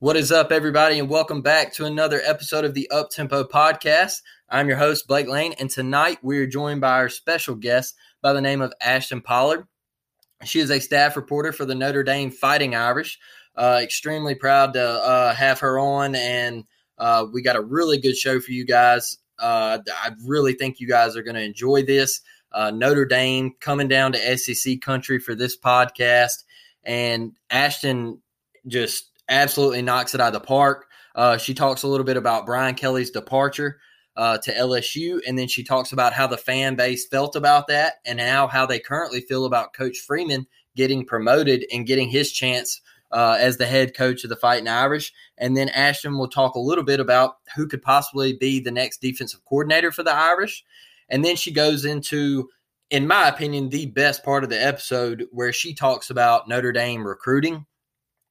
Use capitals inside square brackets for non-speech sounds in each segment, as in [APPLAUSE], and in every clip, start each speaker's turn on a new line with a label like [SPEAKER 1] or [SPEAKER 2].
[SPEAKER 1] What is up, everybody, and welcome back to another episode of the Uptempo Podcast. I'm your host, Blake Lane, and tonight we are joined by our special guest by the name of Ashton Pollard. She is a staff reporter for the Notre Dame Fighting Irish. Uh, extremely proud to uh, have her on, and uh, we got a really good show for you guys. Uh, I really think you guys are going to enjoy this. Uh, Notre Dame coming down to SEC country for this podcast, and Ashton just absolutely knocks it out of the park. Uh, she talks a little bit about Brian Kelly's departure uh, to LSU, and then she talks about how the fan base felt about that, and now how they currently feel about Coach Freeman getting promoted and getting his chance uh, as the head coach of the Fighting Irish. And then Ashton will talk a little bit about who could possibly be the next defensive coordinator for the Irish. And then she goes into, in my opinion, the best part of the episode where she talks about Notre Dame recruiting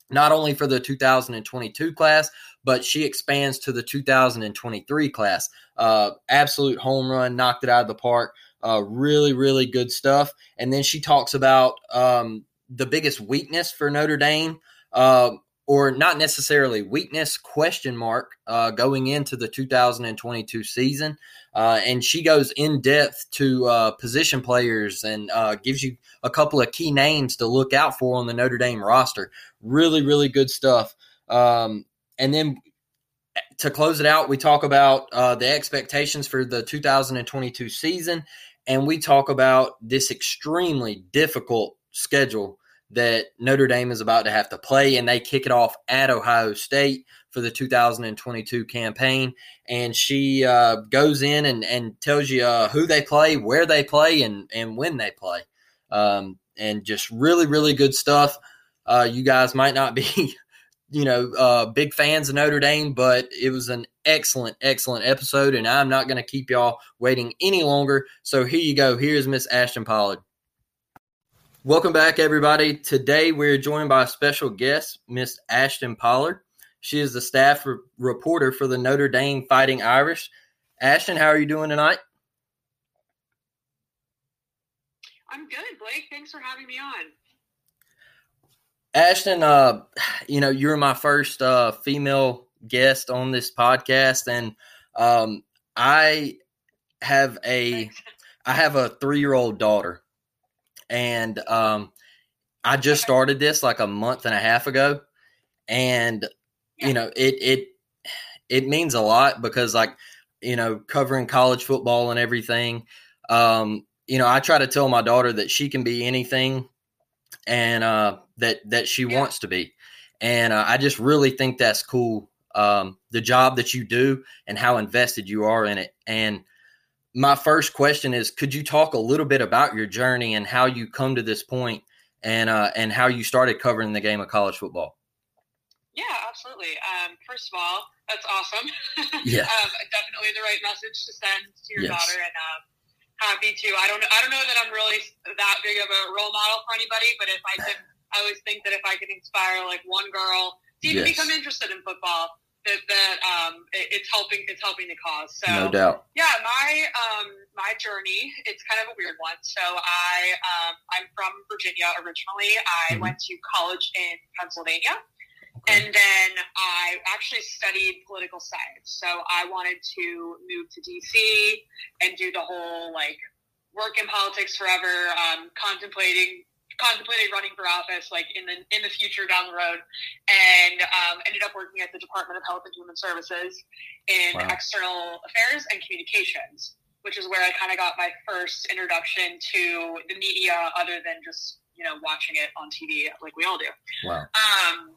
[SPEAKER 1] not only for the 2022 class, but she expands to the 2023 class. Uh, absolute home run, knocked it out of the park. Uh, really, really good stuff. And then she talks about um, the biggest weakness for Notre Dame, uh, or not necessarily weakness, question mark, uh, going into the 2022 season. Uh, and she goes in depth to uh, position players and uh, gives you a couple of key names to look out for on the Notre Dame roster. Really, really good stuff. Um, and then to close it out, we talk about uh, the expectations for the 2022 season, and we talk about this extremely difficult schedule that Notre Dame is about to have to play, and they kick it off at Ohio State for the 2022 campaign. And she uh, goes in and, and tells you uh, who they play, where they play, and, and when they play. Um, and just really, really good stuff. Uh, you guys might not be, [LAUGHS] you know, uh, big fans of Notre Dame, but it was an excellent, excellent episode. And I'm not going to keep y'all waiting any longer. So here you go. Here's Miss Ashton Pollard. Welcome back, everybody. Today we're joined by a special guest, Miss Ashton Pollard. She is the staff re- reporter for the Notre Dame Fighting Irish. Ashton, how are you doing tonight?
[SPEAKER 2] I'm good, Blake. Thanks for having me on.
[SPEAKER 1] Ashton, uh, you know, you're my first uh, female guest on this podcast, and um, I have a I have a three year old daughter and um, I just started this like a month and a half ago, and you know it it it means a lot because like you know covering college football and everything. Um, you know, I try to tell my daughter that she can be anything, and uh, that that she yeah. wants to be, and uh, I just really think that's cool. Um, the job that you do and how invested you are in it, and my first question is could you talk a little bit about your journey and how you come to this point and uh, and how you started covering the game of college football
[SPEAKER 2] yeah absolutely um, first of all that's awesome [LAUGHS]
[SPEAKER 1] yeah
[SPEAKER 2] um, definitely the right message to send to your yes. daughter and um, happy to i don't i don't know that i'm really that big of a role model for anybody but if i [LAUGHS] can i always think that if i can inspire like one girl to even yes. become interested in football that, that um, it, it's helping it's helping the cause. So
[SPEAKER 1] no doubt.
[SPEAKER 2] Yeah, my um, my journey it's kind of a weird one. So I um, I'm from Virginia originally. I mm-hmm. went to college in Pennsylvania. Okay. And then I actually studied political science. So I wanted to move to DC and do the whole like work in politics forever, um, contemplating contemplated running for office like in the in the future down the road, and um, ended up working at the Department of Health and Human Services in wow. external affairs and communications, which is where I kind of got my first introduction to the media, other than just you know watching it on TV like we all do.
[SPEAKER 1] Wow.
[SPEAKER 2] Um,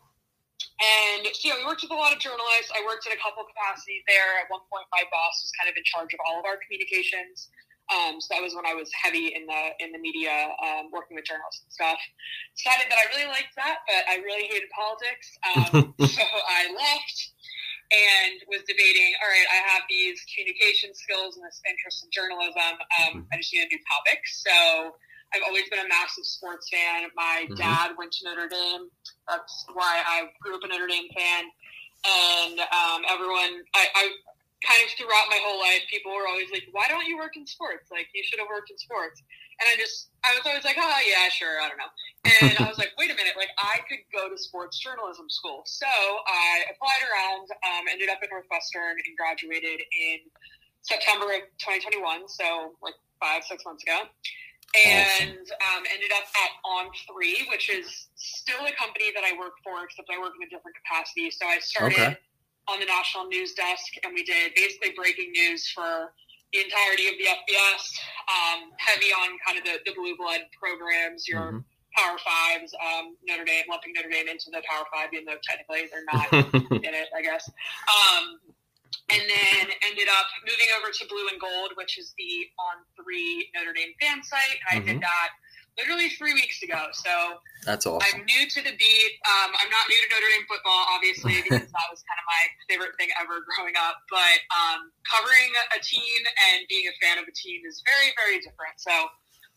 [SPEAKER 2] and so, yeah, we worked with a lot of journalists. I worked in a couple capacities there. At one point, my boss was kind of in charge of all of our communications. Um, so that was when I was heavy in the in the media, um, working with journalists and stuff. Decided that I really liked that, but I really hated politics. Um, [LAUGHS] so I left and was debating. All right, I have these communication skills and this interest in journalism. Um, I just need a new topic. So I've always been a massive sports fan. My mm-hmm. dad went to Notre Dame. That's why I grew up a Notre Dame fan. And um, everyone, I, I kind of throughout my whole life, people were always like, "Why don't you work in sports? Like, you should have worked in sports." And I just, I was always like, "Oh yeah, sure, I don't know." And I was like, "Wait a minute, like I could go to sports journalism school." So I applied around, um, ended up at Northwestern, and graduated in September of 2021. So like five, six months ago. And um, ended up at On3, which is still a company that I work for, except I work in a different capacity. So I started okay on the national news desk, and we did basically breaking news for the entirety of the FBS, um, heavy on kind of the, the blue blood programs, your mm-hmm. Power Fives, um, Notre Dame, lumping Notre Dame into the Power Five, even though technically they're not [LAUGHS] in it, I guess. Um, and then ended up moving over to Blue and Gold, which is the on three Notre Dame fan site. And I mm-hmm. did that literally three weeks ago. So
[SPEAKER 1] that's awesome.
[SPEAKER 2] I'm new to the beat. Um, I'm not new to Notre Dame football, obviously, [LAUGHS] because that was kind of my favorite thing ever growing up. But um, covering a team and being a fan of a team is very, very different. So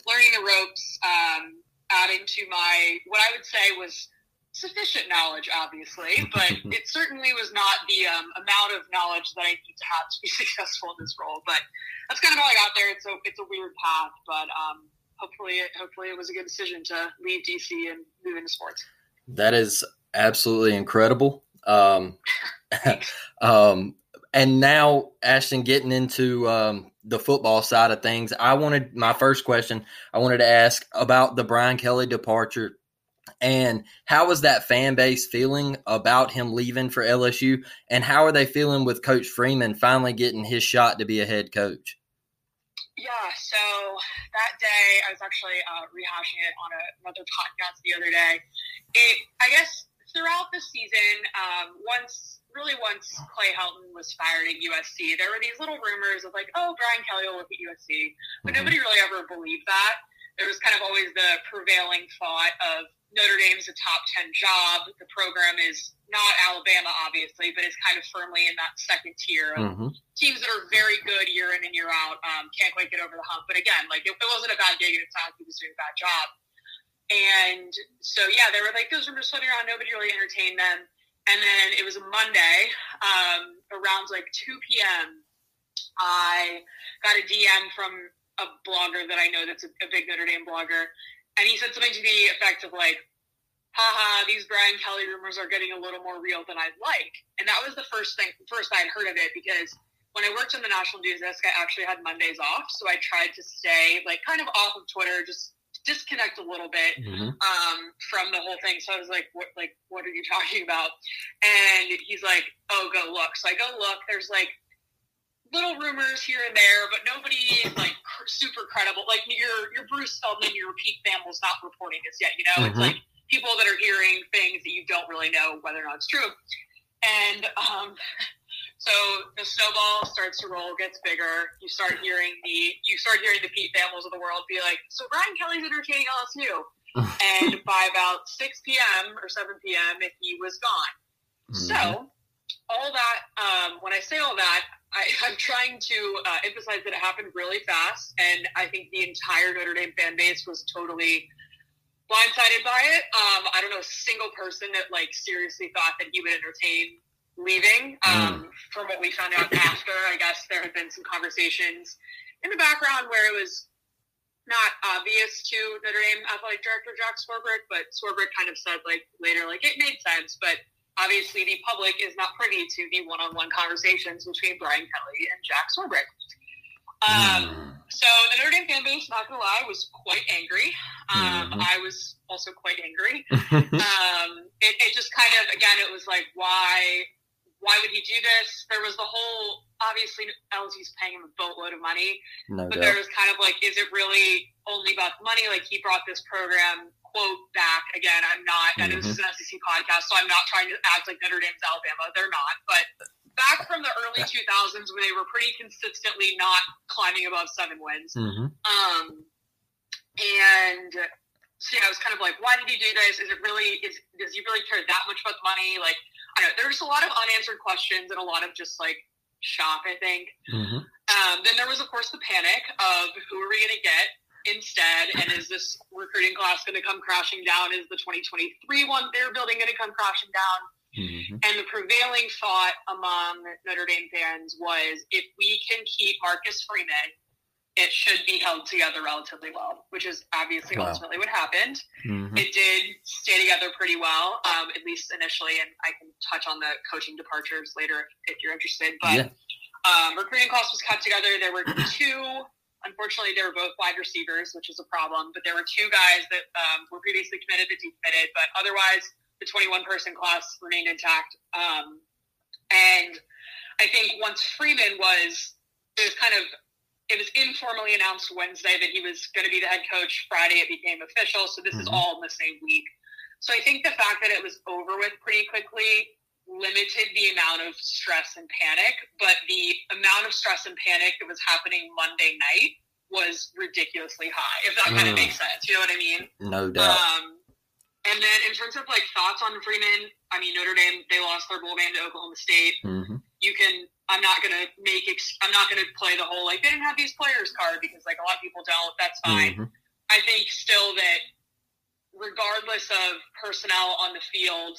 [SPEAKER 2] learning the ropes, um, adding to my what I would say was sufficient knowledge, obviously, [LAUGHS] but it certainly was not the um, amount of knowledge that I need to have to be [LAUGHS] successful in this role. But that's kind of how I got there. It's a it's a weird path, but um, hopefully, it, hopefully it was a good decision to leave DC and move into sports.
[SPEAKER 1] That is absolutely incredible. Um, [LAUGHS] um, and now, Ashton, getting into um, the football side of things, I wanted my first question. I wanted to ask about the Brian Kelly departure, and how was that fan base feeling about him leaving for LSU, and how are they feeling with Coach Freeman finally getting his shot to be a head coach?
[SPEAKER 2] Yeah, so that day I was actually uh, rehashing it on a, another podcast the other day. It, I guess, throughout the season, um, once really once Clay Helton was fired at USC, there were these little rumors of like, oh, Brian Kelly will look at USC, but mm-hmm. nobody really ever believed that. There was kind of always the prevailing thought of Notre Dame's a top 10 job. The program is not Alabama, obviously, but is kind of firmly in that second tier of mm-hmm. teams that are very good year in and year out. Um, can't quite get over the hump. But again, like it, it wasn't a bad gig and it's not like he was doing a bad job. And so, yeah, there were like those rumors floating around. Nobody really entertained them. And then it was a Monday um, around like 2 p.m. I got a DM from a blogger that I know that's a, a big Notre Dame blogger and he said something to the effect of like, haha, these Brian Kelly rumors are getting a little more real than I'd like. And that was the first thing, first I'd heard of it because when I worked on the national news desk, I actually had Mondays off. So I tried to stay like kind of off of Twitter, just disconnect a little bit mm-hmm. um, from the whole thing. So I was like, what, like, what are you [LAUGHS] talking about? And he's like, oh, go look. So I go look, there's like little rumors here and there, but nobody is like super credible. Like your your Bruce Feldman, your Pete Thamel's not reporting this yet. You know, mm-hmm. it's like people that are hearing things that you don't really know whether or not it's true. And um, [LAUGHS] so the snowball starts to roll, gets bigger. You start hearing the you start hearing the Pete Thamels of the world be like, "So Brian Kelly's entertaining LSU," [LAUGHS] and by about six p.m. or seven p.m., he was gone. Mm-hmm. So all that, um, when I say all that, I, [LAUGHS] am trying to uh, emphasize that it happened really fast, and I think the entire Notre Dame fan base was totally blindsided by it. Um, I don't know a single person that like seriously thought that he would entertain leaving. Um, mm. From what we found out [CLEARS THROAT] after, I guess there had been some conversations in the background where it was not obvious to Notre Dame athletic director Jack Swarbrick, but Swarbrick kind of said like later, like it made sense, but obviously the public is not privy to the one-on-one conversations between Brian Kelly and Jack Swarbrick. Um, mm. So the Notre Dame fan base, not gonna lie, was quite angry. Um, mm-hmm. I was also quite angry. [LAUGHS] um, it, it, just kind of, again, it was like, why, why would he do this? There was the whole, obviously, LSU's paying him a boatload of money, no but doubt. there was kind of like, is it really only about the money? Like he brought this program quote back again. I'm not. Mm-hmm. this is an SEC podcast, so I'm not trying to act like Notre Dame's Alabama. They're not, but back from the early 2000s when they were pretty consistently not climbing above seven wins. Mm-hmm. Um, and so yeah, I was kind of like, why did he do this? Is it really? Is does he really care that much about the money? Like, I don't know. There's a lot of unanswered questions and a lot of just like shock. I think. Mm-hmm. Um, then there was, of course, the panic of who are we going to get? Instead? And is this recruiting class going to come crashing down? Is the 2023 one they're building going to come crashing down? Mm-hmm. And the prevailing thought among Notre Dame fans was if we can keep Marcus Freeman, it should be held together relatively well, which is obviously wow. ultimately what happened. Mm-hmm. It did stay together pretty well, um, at least initially, and I can touch on the coaching departures later if, if you're interested. But yeah. um, recruiting class was cut together. There were [CLEARS THROAT] two Unfortunately, they were both wide receivers, which is a problem. But there were two guys that um, were previously committed that decommitted. But otherwise, the 21 person class remained intact. Um, and I think once Freeman was, it was kind of, it was informally announced Wednesday that he was going to be the head coach. Friday, it became official. So this mm-hmm. is all in the same week. So I think the fact that it was over with pretty quickly limited the amount of stress and panic, but the amount of stress and panic that was happening Monday night was ridiculously high, if that kind of makes sense. You know what I mean?
[SPEAKER 1] No doubt. Um,
[SPEAKER 2] and then in terms of like thoughts on Freeman, I mean Notre Dame they lost their bowl game to Oklahoma State. Mm-hmm. You can I'm not gonna make ex- I'm not gonna play the whole like they didn't have these players card because like a lot of people don't. That's fine. Mm-hmm. I think still that regardless of personnel on the field,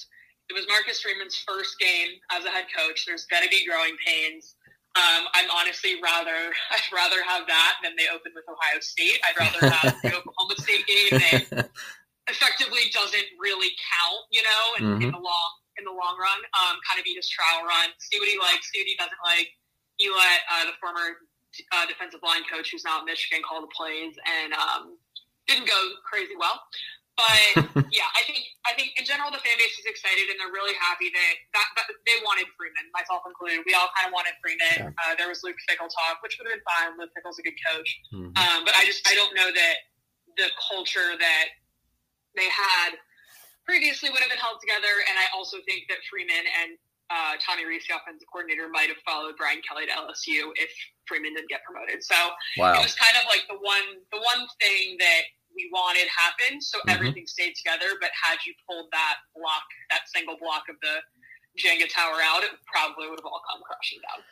[SPEAKER 2] it was Marcus Freeman's first game as a head coach. There's going to be growing pains. Um, I'm honestly rather [LAUGHS] I'd rather have that than they open with Ohio State. I'd rather have the [LAUGHS] Oklahoma State game that effectively doesn't really count, you know, in, mm-hmm. in the long in the long run. Um, kind of be his trial run, see what he likes, see what he doesn't like. He let uh, the former uh, defensive line coach, who's now at Michigan, call the plays, and um, didn't go crazy well. But [LAUGHS] yeah, I think I think in general the fan base is excited and they're really happy that, that, that they wanted Freeman, myself included. We all kind of wanted Freeman. Yeah. Uh, there was Luke Fickell talk, which would have been fine. Luke Fickell's a good coach, mm-hmm. um, but I just I don't know that the culture that they had previously would have been held together. And I also think that Freeman and uh, Tommy Rees, the offensive coordinator, might have followed Brian Kelly to LSU if Freeman didn't get promoted. So wow. it was kind of like the one the one thing that we wanted happened, so mm-hmm. everything stayed together. But had you pulled that block, that single block of the Jenga tower out, it probably would have all come crashing down.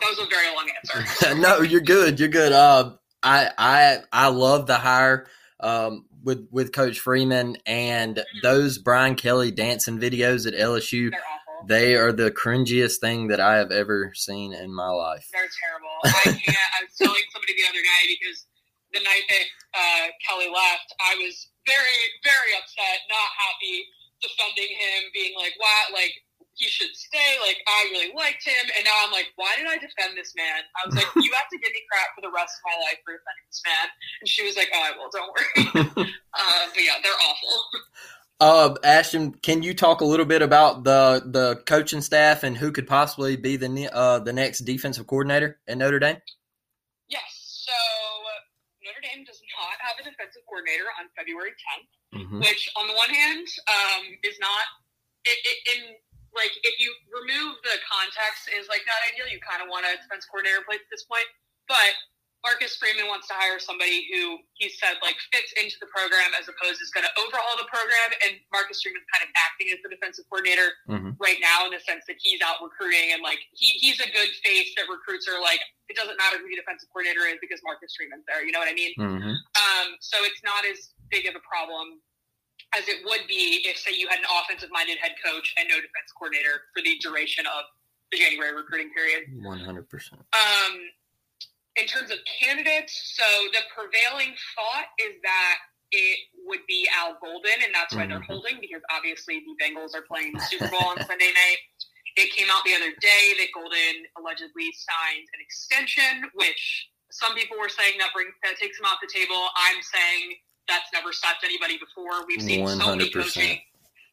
[SPEAKER 2] That was a very long answer. [LAUGHS]
[SPEAKER 1] no, you're good. You're good. Uh, I I I love the hire um, with with Coach Freeman and mm-hmm. those Brian Kelly dancing videos at LSU. They are the cringiest thing that I have ever seen in my life.
[SPEAKER 2] They're terrible. I can't. I was telling somebody the other day because the night that uh, Kelly left, I was very, very upset, not happy, defending him, being like, "Why? Like he should stay. Like I really liked him." And now I'm like, "Why did I defend this man?" I was like, "You have to give me crap for the rest of my life for defending this man." And she was like, "Oh, well, don't worry." [LAUGHS] uh, but yeah, they're awful.
[SPEAKER 1] Uh, Ashton, can you talk a little bit about the the coaching staff and who could possibly be the uh, the next defensive coordinator at Notre Dame?
[SPEAKER 2] Have a defensive coordinator on February 10th, mm-hmm. which on the one hand um, is not it, it, in like if you remove the context is like not ideal. You kind of want a defense coordinator place at this point, but Marcus Freeman wants to hire somebody who he said like fits into the program as opposed to going to overhaul the program. And Marcus Freeman's kind of acting as the defensive coordinator mm-hmm. right now in the sense that he's out recruiting and like he, he's a good face that recruits are like it doesn't matter who the defensive coordinator is because Marcus Freeman's there. You know what I mean? Mm-hmm. Um, so it's not as big of a problem as it would be if say you had an offensive minded head coach and no defense coordinator for the duration of the January recruiting period.
[SPEAKER 1] One hundred percent.
[SPEAKER 2] Um in terms of candidates, so the prevailing thought is that it would be Al Golden, and that's why mm-hmm. they're holding because obviously the Bengals are playing the Super Bowl on Sunday night. It came out the other day that Golden allegedly signed an extension, which some people were saying that brings that takes him off the table. I'm saying that's never stopped anybody before. We've seen 100%. so many coaching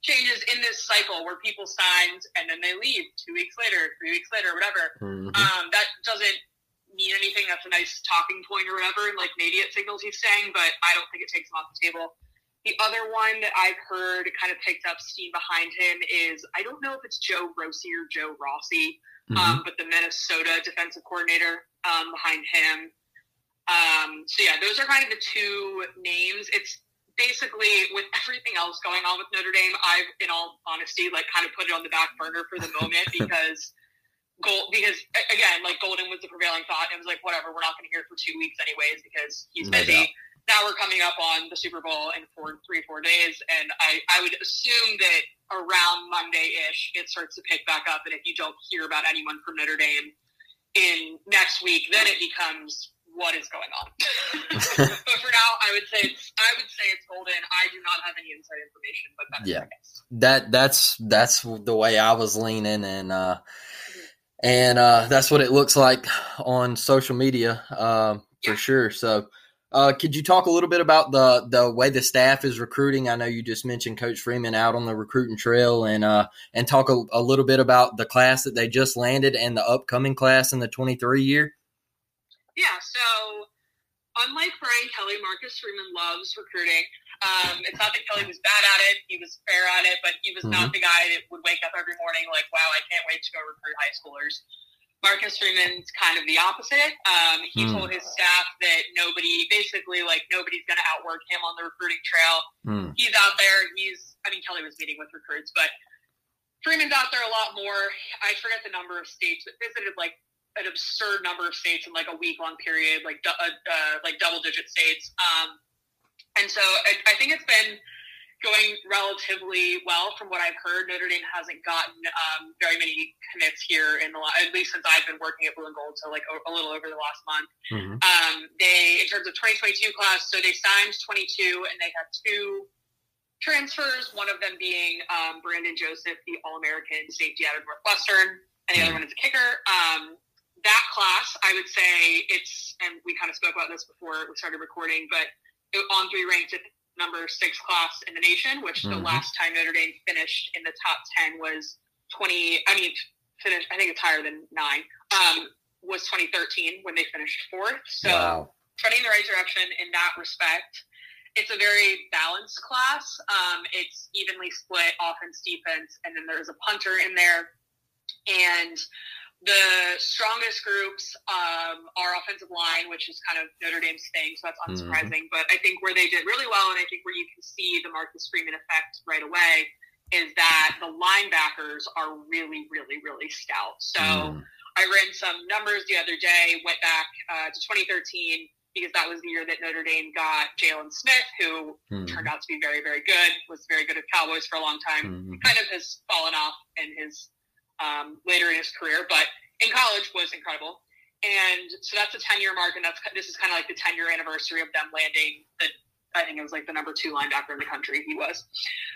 [SPEAKER 2] changes in this cycle where people sign and then they leave two weeks later, three weeks later, whatever. Mm-hmm. Um, that doesn't mean anything. That's a nice talking point or whatever, and like maybe it signals he's staying, but I don't think it takes him off the table. The other one that I've heard kind of picked up steam behind him is I don't know if it's Joe Rossi or Joe Rossi, mm-hmm. um, but the Minnesota defensive coordinator um, behind him. Um, so yeah, those are kind of the two names. It's basically with everything else going on with Notre Dame, I've, in all honesty, like kind of put it on the back burner for the moment [LAUGHS] because Gold because again, like Golden was the prevailing thought. It was like whatever, we're not going to hear for two weeks anyways because he's no busy. Doubt. Now we're coming up on the Super Bowl in four, three, four days, and I, I would assume that around Monday ish it starts to pick back up. And if you don't hear about anyone from Notre Dame in next week, then it becomes what is going on. [LAUGHS] [LAUGHS] but for now, I would say it's I would say it's golden. I do not have any inside information, but that's
[SPEAKER 1] yeah, that that's that's the way I was leaning, and uh, and uh, that's what it looks like on social media uh, for sure. So, uh, could you talk a little bit about the the way the staff is recruiting? I know you just mentioned Coach Freeman out on the recruiting trail, and uh, and talk a, a little bit about the class that they just landed and the upcoming class in the twenty three year.
[SPEAKER 2] Yeah. So, unlike Brian Kelly, Marcus Freeman loves recruiting. Um, it's not that Kelly was bad at it; he was fair at it, but he was mm-hmm. not the guy that would wake up every morning like, "Wow, I can't wait to go recruit high schoolers." Marcus Freeman's kind of the opposite. Um, he mm. told his staff that nobody, basically, like nobody's going to outwork him on the recruiting trail. Mm. He's out there. He's, I mean, Kelly was meeting with recruits, but Freeman's out there a lot more. I forget the number of states, but visited like an absurd number of states in like a week long period, like uh, uh, like double digit states. Um, and so I, I, think it's been going relatively well from what I've heard. Notre Dame hasn't gotten um, very many commits here in the last, at least since I've been working at Blue and Gold, so like a, a little over the last month. Mm-hmm. Um, they in terms of 2022 class, so they signed 22 and they had two transfers. One of them being um, Brandon Joseph, the All American safety out of Northwestern, and the other mm-hmm. one is a kicker. That class, I would say it's, and we kind of spoke about this before we started recording, but on three ranked at number six class in the nation, which mm-hmm. the last time Notre Dame finished in the top 10 was 20, I mean, finished, I think it's higher than nine, um, was 2013 when they finished fourth. So wow. trending in the right direction in that respect. It's a very balanced class. Um, it's evenly split offense, defense, and then there's a punter in there. And the strongest groups um, are offensive line, which is kind of Notre Dame's thing, so that's mm-hmm. unsurprising. Mm-hmm. But I think where they did really well, and I think where you can see the Marcus Freeman effect right away, is that the linebackers are really, really, really stout. So mm. I ran some numbers the other day, went back uh, to 2013 because that was the year that Notre Dame got Jaylon Smith, who mm. turned out to be very, very good, was very good at Cowboys for a long time, mm-hmm. kind of has fallen off in his um, later in his career, but in college was incredible. And so that's a 10 year mark, and that's this is kind of like the 10 year anniversary of them landing the I think it was like the number two linebacker in the country. He was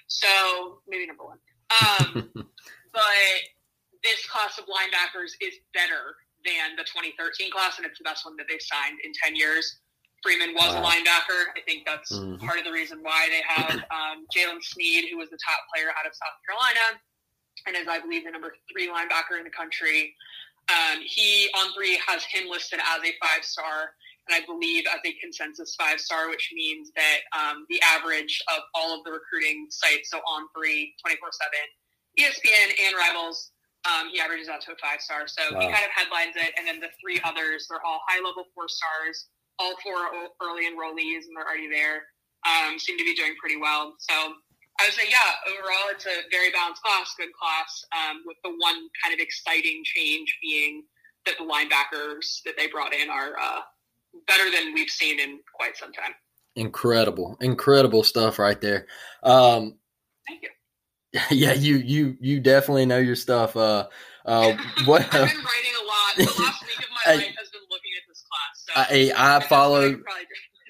[SPEAKER 2] so maybe number one. Um, [LAUGHS] but this class of linebackers is better than the 2013 class, and it's the best one that they've signed in 10 years. Freeman was wow. a linebacker. I think that's mm-hmm. part of the reason why they have [CLEARS THROAT] um, Jaylen Sneed, who was the top player out of South Carolina and is, I believe, the number three linebacker in the country. Um, he on three has him listed as a five star, and I believe as a consensus five star, which means that um, the average of all of the recruiting sites, so on three, 24 7, ESPN and Rivals, um, he averages out to a five star. So wow. he kind of headlines it, and then the three others, they're all high level four stars, all four early enrollees, and they're already there. Um, seem to be doing pretty well. So I would say, yeah, overall, it's a very balanced class, good class, um, with the one kind of exciting change being that the linebackers that they brought in are uh, better than we've seen in quite some time.
[SPEAKER 1] Incredible, incredible stuff right there. Um,
[SPEAKER 2] Thank you. [LAUGHS]
[SPEAKER 1] Yeah, you you you definitely know your stuff. Uh, uh, [LAUGHS] what,
[SPEAKER 2] I've been writing a lot. The last week of my [LAUGHS] I, life has been looking at this class.
[SPEAKER 1] So I, I follow.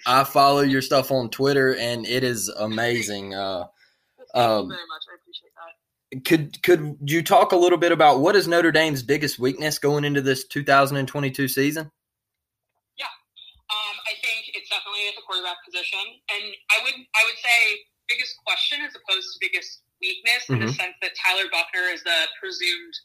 [SPEAKER 1] I follow your stuff on Twitter, and it is amazing. Uh,
[SPEAKER 2] um, very much. I appreciate that.
[SPEAKER 1] Could could you talk a little bit about what is Notre Dame's biggest weakness going into this 2022 season?
[SPEAKER 2] Yeah, um, I think it's definitely at the quarterback position, and I would I would say biggest question as opposed to biggest weakness mm-hmm. in the mm-hmm. sense that Tyler Buchner is the presumed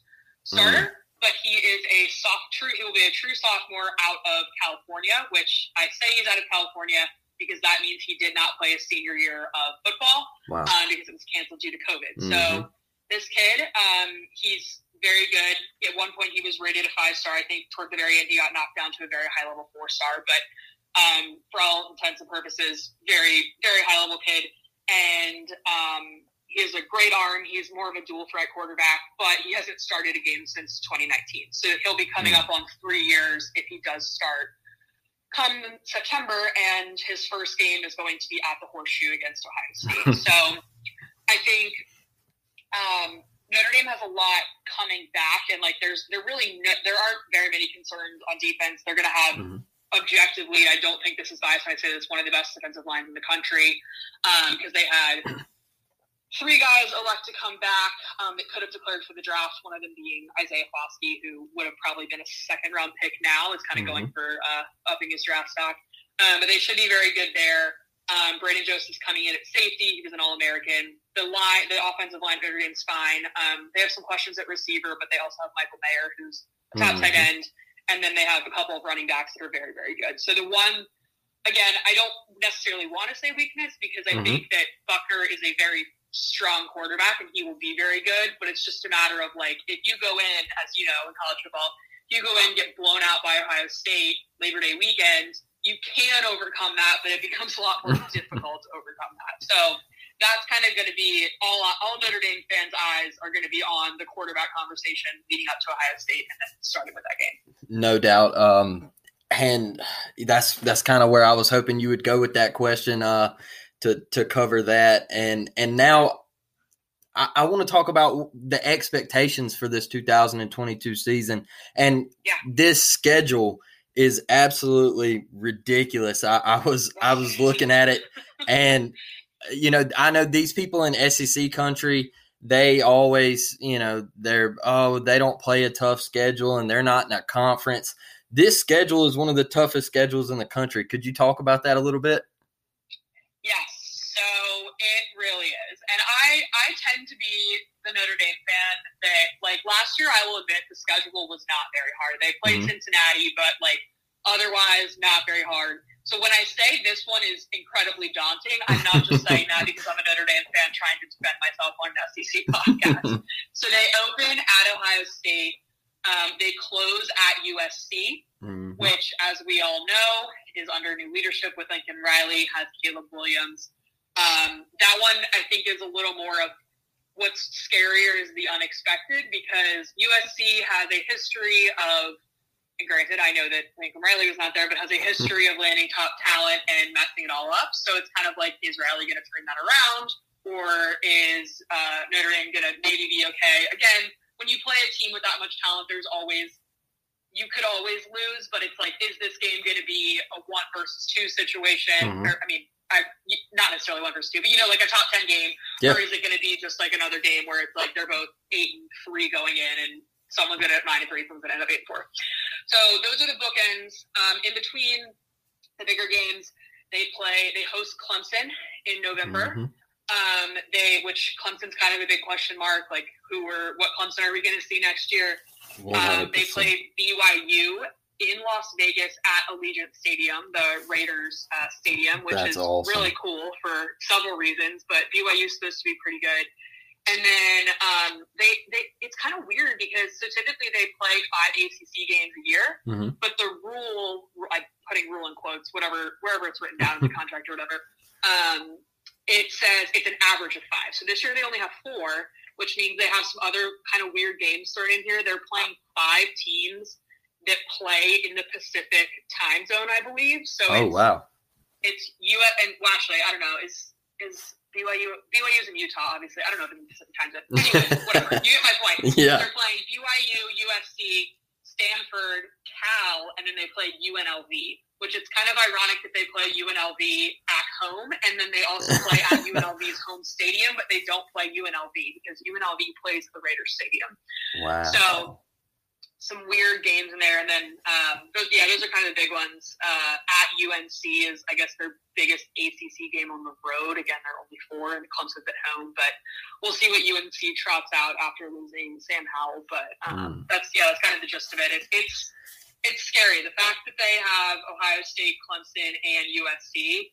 [SPEAKER 2] starter. Mm-hmm but he is a soft true he will be a true sophomore out of California, which I say he's out of California because that means he did not play his senior year of football wow. um, because it was canceled due to COVID. Mm-hmm. So this kid, um, he's very good. At one point, he was rated a five star. I think toward the very end, he got knocked down to a very high level four star. But um, for all intents and purposes, very very high level kid. And um, he has a great arm. He's more of a dual threat quarterback, but he hasn't started a game since 2019. So he'll be coming
[SPEAKER 1] Mm.
[SPEAKER 2] up on three years if he does start come September. And his first game is going to be at the Horseshoe against Ohio [LAUGHS] State. so I think um, Notre Dame has a lot coming back, and like there's there really no, there aren't very many concerns on defense. They're going to have
[SPEAKER 1] Mhm.
[SPEAKER 2] objectively. I don't think this is biased when I say this one of the best defensive lines in the country because they had three guys elect to come back um, that could have declared for the draft. One of them being Isaiah Foskey, who would have probably been a second round pick now. Is kind of going for uh, upping his draft stock, um, but they should be very good there. Um, Brandon Joseph's coming in at safety. He was an All American. The line, the offensive line, Notre Dame's fine. Um, they have some questions at receiver, but they also have Michael Mayer, who's a top
[SPEAKER 1] Mhm.
[SPEAKER 2] tight end, and then they have a couple of running backs that are very, very good. So the one, again, I don't necessarily want to say weakness because I
[SPEAKER 1] Mhm.
[SPEAKER 2] think that Buchner is a very strong quarterback and he will be very good. But it's just a matter of like if you go in, as you know, in college football, if you go in and get blown out by Ohio State Labor Day weekend, you can overcome that, but it becomes a lot more [LAUGHS] difficult to overcome that. So that's kind of going to be all all Notre Dame fans' eyes are going to be on the quarterback conversation leading up to Ohio State and then starting with that game.
[SPEAKER 1] No doubt. Um, and that's that's kind of where I was hoping you would go with that question uh, to to cover that. And and now I, I want to talk about the expectations for this 2022 season. And
[SPEAKER 2] Yeah.
[SPEAKER 1] this schedule is absolutely ridiculous. I, I was I was looking at it, [LAUGHS] and you know I know these people in SEC country they always, you know, they're oh, they don't play a tough schedule and they're not in a conference. This schedule is one of the toughest schedules in the country. Could you talk about that a little bit?
[SPEAKER 2] Yes, so it really is. And I I tend to be the Notre Dame fan that like last year I will admit the schedule was not very hard. They played
[SPEAKER 1] Mhm.
[SPEAKER 2] Cincinnati, but like otherwise not very hard. So when I say this one is incredibly daunting, I'm not just saying that [LAUGHS] because I'm a Notre Dame fan trying to defend myself on an SEC podcast. [LAUGHS] so they open at Ohio State. Um, they close at USC
[SPEAKER 1] Mhm.
[SPEAKER 2] which, as we all know, is under new leadership with Lincoln Riley, has Caleb Williams. Um, that one, I think, is a little more of what's scarier is the unexpected because USC has a history of, and granted, I know that Lincoln Riley was not there, but has a history of landing top talent and messing it all up. So it's kind of like, is Riley going to turn that around? Or is uh, Notre Dame going to maybe be okay? Again, when you play a team with that much talent, there's always you could always lose, but it's like, is this game going to be a one versus two situation?
[SPEAKER 1] Mhm.
[SPEAKER 2] Or, I mean, I, not necessarily one versus two, but you know, like a top ten game,
[SPEAKER 1] Yeah.
[SPEAKER 2] or is it going to be just like another game where it's like they're both eight and three going in, and someone's going to have nine and three, someone's going to end up eight and four. So those are the bookends. Um, in between the bigger games, they play, they host Clemson in November.
[SPEAKER 1] Mhm.
[SPEAKER 2] Um, they, which Clemson's kind of a big question mark. Like, who were, what Clemson are we going to see next year? Um, they
[SPEAKER 1] 100%.
[SPEAKER 2] played BYU in Las Vegas at Allegiant Stadium, the Raiders uh, stadium, which
[SPEAKER 1] That's
[SPEAKER 2] is
[SPEAKER 1] awesome.
[SPEAKER 2] really cool for several reasons. But BYU is supposed to be pretty good. And then um, they, they, it's kind of weird because so typically they play five ACC games a year,
[SPEAKER 1] Mhm.
[SPEAKER 2] but the rule, I'm putting rule in quotes, whatever, wherever it's written down in the [LAUGHS] contract or whatever, um, it says it's an average of five. So this year they only have four, which means they have some other kind of weird games thrown in here. They're playing five teams that play in the Pacific time zone, I believe. So
[SPEAKER 1] Oh
[SPEAKER 2] it's,
[SPEAKER 1] wow.
[SPEAKER 2] it's U and well, actually, I don't know. Is is BYU BYU's in Utah? Obviously, I don't know if it's in the Pacific time zone. Anyway, [LAUGHS] whatever. You get my point. [LAUGHS]
[SPEAKER 1] Yeah.
[SPEAKER 2] They're playing BYU, USC, Stanford, Cal, and then they play UNLV. Which it's kind of ironic that they play UNLV at home, and then they also play at [LAUGHS] UNLV's home stadium, but they don't play UNLV because UNLV plays at the Raiders Stadium.
[SPEAKER 1] Wow.
[SPEAKER 2] So some weird games in there, and then um, those yeah, those are kind of the big ones. Uh, at UNC is I guess their biggest ACC game on the road. Again, they're only four, and Clemson's at home, but we'll see what UNC trots out after losing Sam Howell. But um, that's yeah, that's kind of the gist of it. it. It's it's scary the fact that they have Ohio State, Clemson, and USC.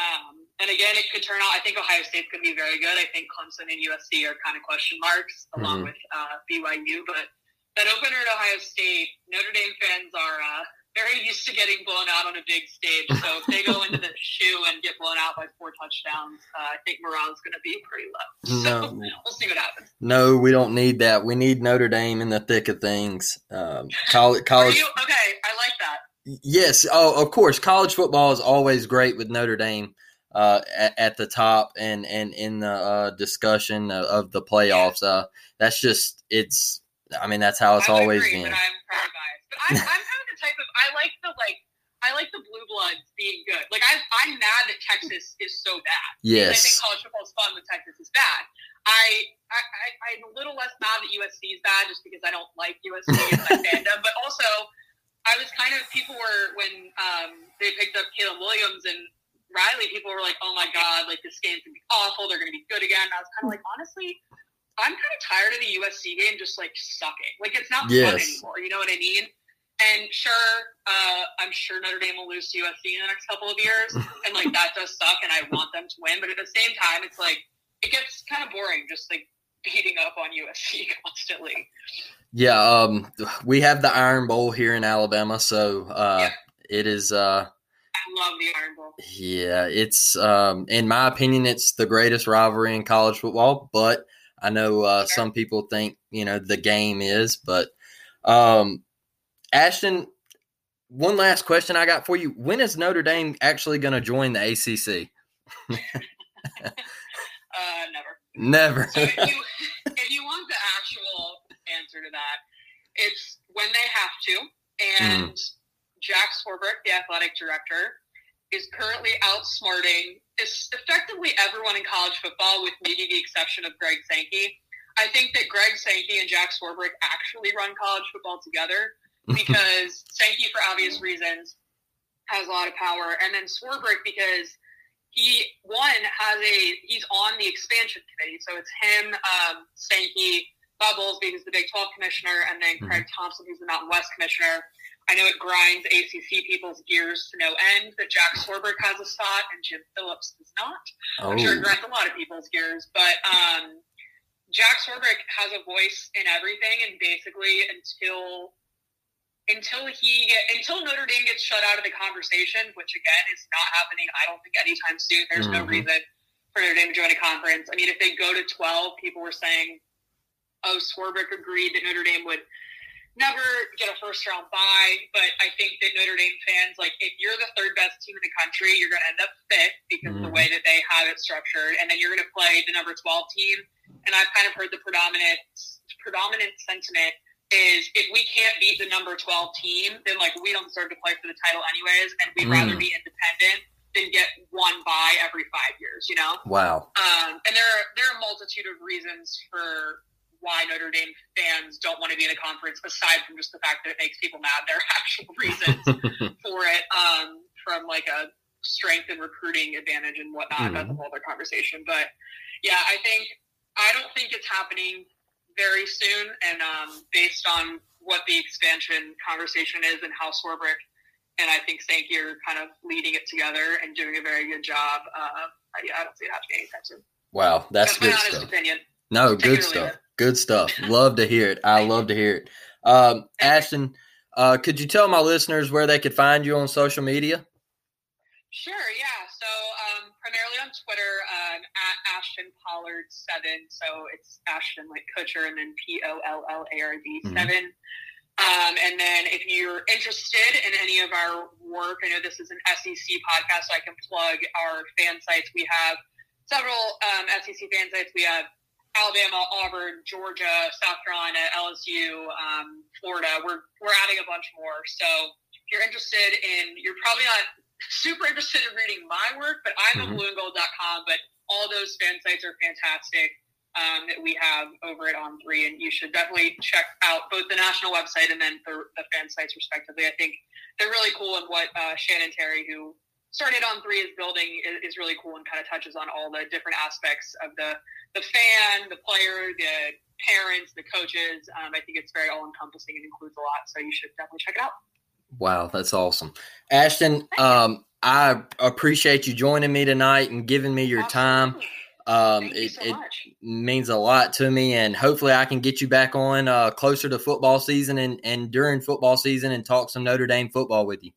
[SPEAKER 2] Um, and again, it could turn out. I think Ohio State's going to be very good. I think Clemson and USC are kind of question marks, along
[SPEAKER 1] Mhm.
[SPEAKER 2] with uh, BYU. But that opener at Ohio State, Notre Dame fans are uh, very used to getting blown out on a big stage. So if they go into the [LAUGHS] shoe and get blown out by four touchdowns, uh, I think morale's going to be pretty low. [LAUGHS] So no. we'll see what happens.
[SPEAKER 1] No, we don't need that. We need Notre Dame in the thick of things. Um, [LAUGHS] college, college.
[SPEAKER 2] Okay, I like that.
[SPEAKER 1] Yes. Oh, of course. College football is always great with Notre Dame uh, at, at, the top and and in the uh, discussion of, of, the playoffs. Uh, that's just it's. I mean, that's how it's
[SPEAKER 2] I
[SPEAKER 1] always
[SPEAKER 2] agree,
[SPEAKER 1] been.
[SPEAKER 2] But I'm biased. But I'm, I'm kind of the type of I like the like I like the blue bloods being good. Like I, I'm mad that Texas is so bad.
[SPEAKER 1] Yes.
[SPEAKER 2] I think college football is fun when Texas is bad. I, I, I am a little less mad that USC is bad just because I don't like USC as my [LAUGHS] fandom. But also, I was kind of people were when um, they picked up Caleb Williams and Riley, people were like, "Oh my god, like this game's gonna be awful. They're gonna be good again." And I was kind of like, honestly, I'm kind of tired of the USC game just like sucking. Like it's not yes. fun anymore. You know what I mean? And sure, uh, I'm sure Notre Dame will lose to USC in the next couple of years, [LAUGHS] and like that does suck, and I want them to win. But at the same time, it's like it gets kind of boring just like beating up on USC [LAUGHS] constantly.
[SPEAKER 1] Yeah, um, we have the Iron Bowl here in Alabama, so uh, yeah. it is. Uh,
[SPEAKER 2] love the Iron Bowl.
[SPEAKER 1] Yeah, it's um, in my opinion, it's the greatest rivalry in college football. But I know uh, some people think you know the game is. But um, Ashton, one last question I got for you: When is Notre Dame actually going to join the ACC? [LAUGHS]
[SPEAKER 2] uh, never.
[SPEAKER 1] Never.
[SPEAKER 2] so if you, if you want the actual answer to that, it's when they have to, and. Mm Jack Swarbrick, the athletic director, is currently outsmarting effectively everyone in college football, with maybe the exception of Greg Sankey. I think that Greg Sankey and Jack Swarbrick actually run college football together [LAUGHS] because Sankey, for obvious reasons, has a lot of power, and then Swarbrick because he one has a he's on the expansion committee, so it's him, um, Sankey, Bowlesby, who's the Big Twelve commissioner, and then Craig mm-hmm. Thompson, who's the Mountain West commissioner. I know it grinds ACC people's gears to no end that Jack Swarbrick has a spot and Jim Phillips does not. Oh. I'm sure it oh. grinds a lot of people's gears, but um, Jack Swarbrick has a voice in everything, and basically until until he get, until Notre Dame gets shut out of the conversation, which again is not happening, I don't think anytime soon. There's mm-hmm. no reason for Notre Dame to join a conference. I mean, if they go to 12, people were saying, "Oh, Swarbrick agreed that Notre Dame would." Never get a first round bye, but I think that Notre Dame fans, like, if you're the third best team in the country, you're going to end up fifth because mm-hmm. of the way that they have it structured, and then you're going to play the number 12 team. And I've kind of heard the predominant predominant sentiment is if we can't beat the number 12 team, then like we don't deserve to play for the title anyways, and we'd mm. rather be independent than get one bye every five years. You know?
[SPEAKER 1] Wow.
[SPEAKER 2] Um, and there are there are a multitude of reasons for why Notre Dame fans don't want to be in a conference, aside from just the fact that it makes people mad. [LAUGHS] There are actual reasons [LAUGHS] for it, um, from like a strength and recruiting advantage and whatnot. Mm-hmm. That's a whole other conversation. But yeah, I think I don't think it's happening very soon. And um, based on what the expansion conversation is and how Swarbrick and I think Sankey are kind of leading it together and doing a very good job. Uh, I, I don't see it happening anytime soon.
[SPEAKER 1] Wow, that's, that's good my honest
[SPEAKER 2] stuff. opinion.
[SPEAKER 1] No, good stuff. Good stuff. love to hear it. I love to hear it. Um, Ashton, uh, could you tell my listeners where they could find you on social media?
[SPEAKER 2] Sure, yeah. So um, primarily on Twitter, um, at Ashton Pollard seven. So it's Ashton like Kutcher and then P O L L A R D mm-hmm. seven. Um, and then if you're interested in any of our work, I know this is an SEC podcast, so I can plug our fan sites. We have several um, SEC fan sites. We have Alabama, Auburn, Georgia, South Carolina, LSU, um, Florida. We're we're adding a bunch more. So if you're interested in, you're probably not [LAUGHS] super interested in reading my work, but I'm mm-hmm. at blueandgold.com. But all those fan sites are fantastic um, that we have over at On Three, and you should definitely check out both the national website and then the, the fan sites respectively. I think they're really cool, and what uh, Shannon Terry, who started on three is building is, is, really cool and kind of touches on all the different aspects of the the fan, the player, the parents, the coaches. Um, I think it's very all encompassing and includes a lot. So you should definitely check it out.
[SPEAKER 1] Wow, that's awesome, Ashton. Um, I appreciate you joining me tonight and giving me your Absolutely. time. Um, it, so it means a lot to me, and hopefully, I can get you back on uh, closer to football season and, and during football season and talk some Notre Dame football with you.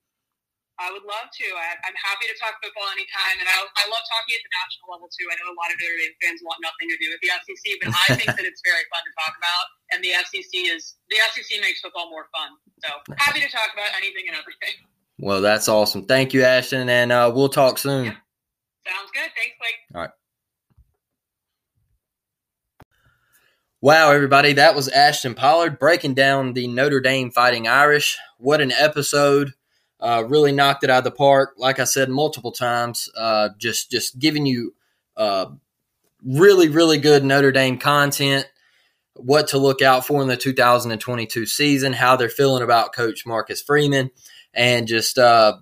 [SPEAKER 2] I would love to. I, am happy to talk football anytime, and I, I love talking at the national level too. I know a lot of Notre Dame fans want nothing to do with the SEC, but I think [LAUGHS] that it's very fun to talk about, and the SEC is the SEC makes football more fun. So happy to talk about anything and everything.
[SPEAKER 1] Well, that's awesome. Thank you, Ashton, and uh, we'll talk soon. Yeah.
[SPEAKER 2] Sounds good. Thanks, Blake.
[SPEAKER 1] All right. Wow, everybody, that was Ashton Pollard breaking down the Notre Dame Fighting Irish. What an episode! Uh, really knocked it out of the park. Like I said multiple times, uh, just just giving you uh, really really good Notre Dame content. What to look out for in the 2022 season, how they're feeling about Coach Marcus Freeman, and just uh,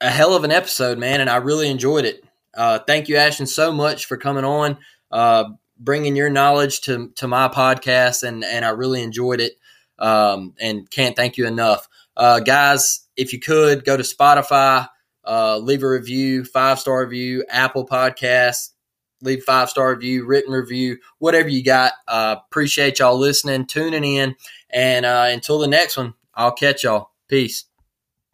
[SPEAKER 1] a hell of an episode, man. And I really enjoyed it. Uh, thank you, Ashton, so much for coming on, uh, bringing your knowledge to to my podcast, and and I really enjoyed it. Um, and can't thank you enough, guys if you could go to Spotify, uh, leave a review, five star review, Apple Podcasts, leave five star review, written review, whatever you got. Uh, appreciate y'all listening, tuning in, and uh, until the next one, I'll catch y'all. Peace.